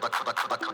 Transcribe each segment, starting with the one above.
バカバカバカ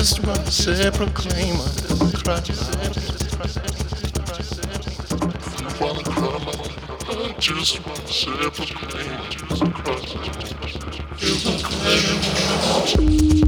just want to say proclaim a Christ. I just to say proclaim Christ. Is a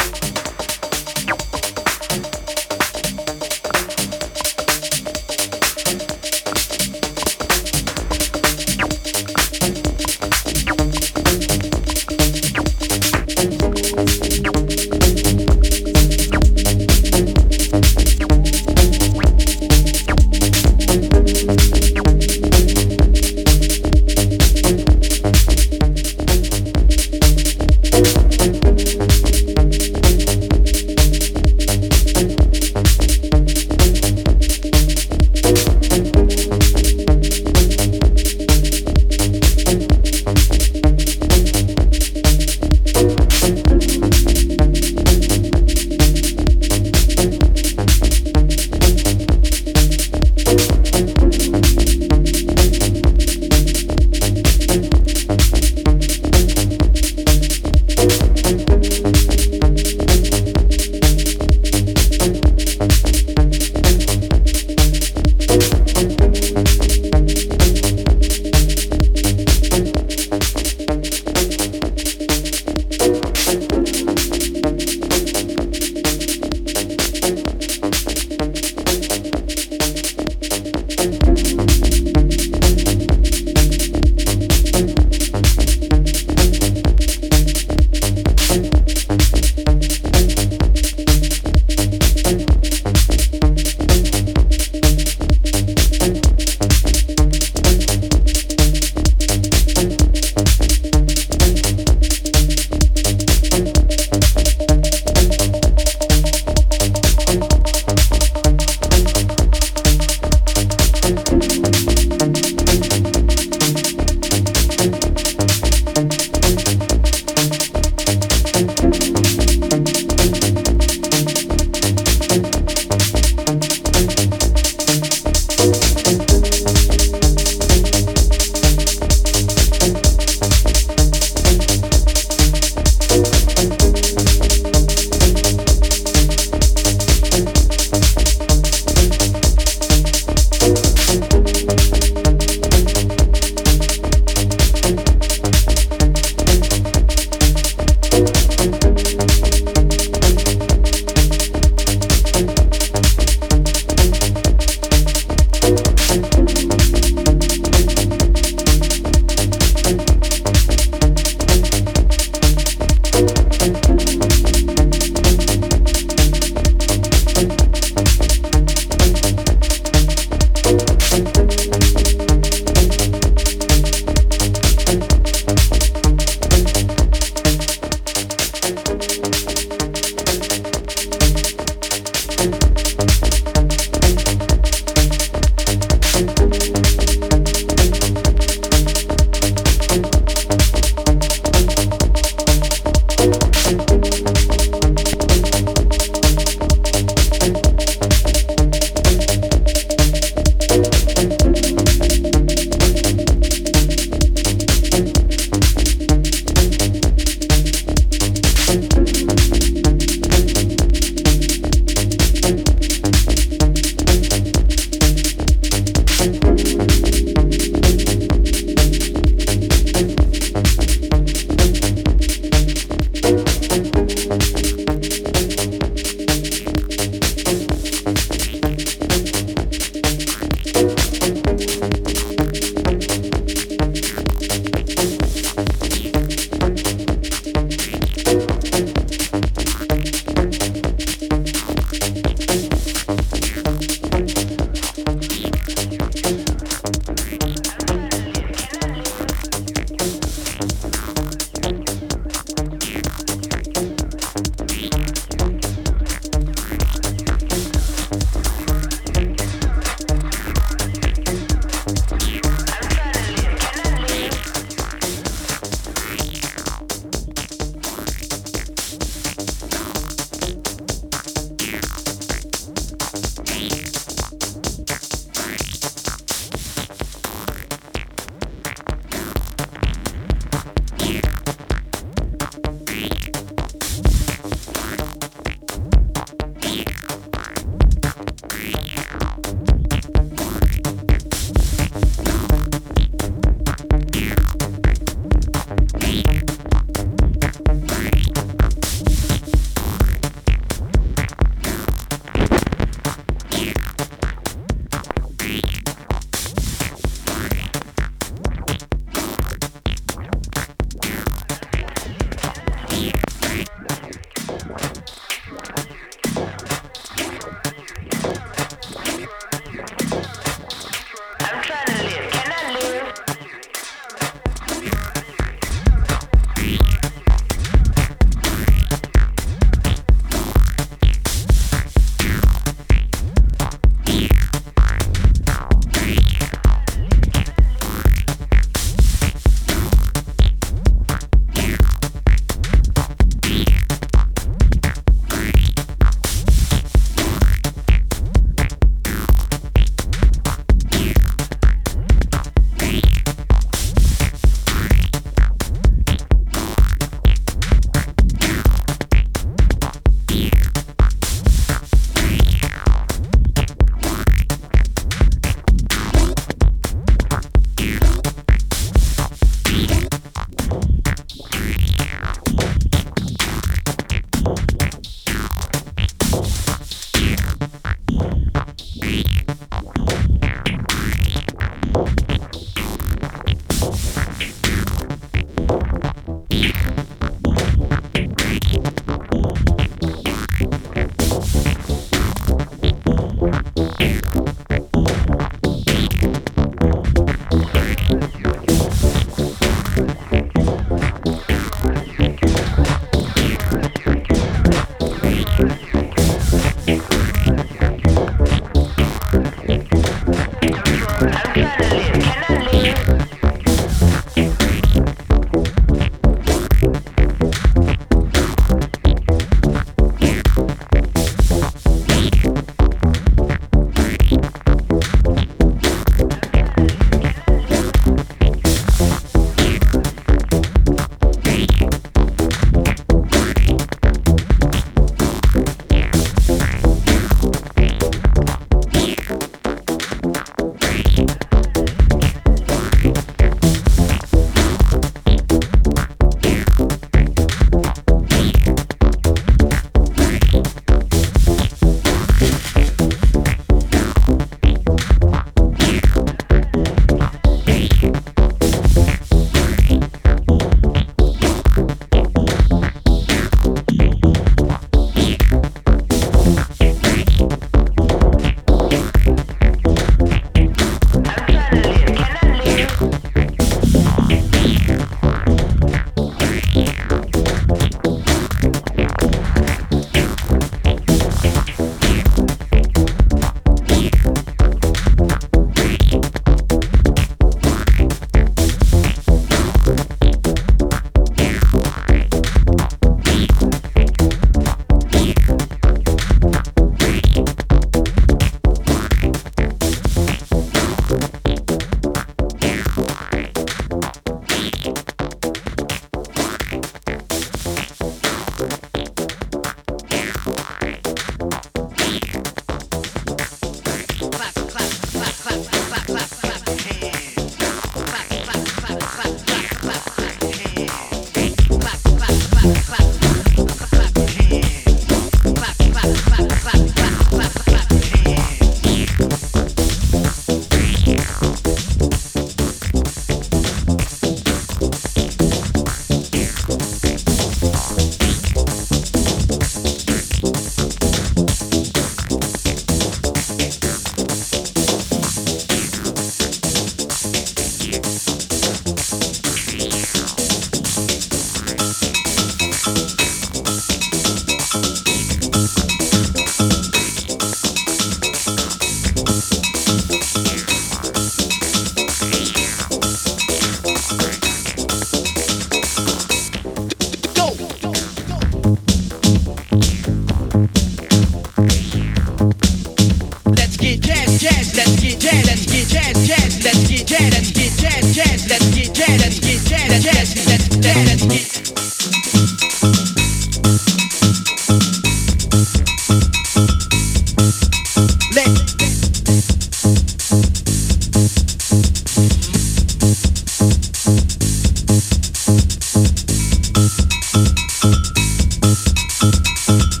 Müzik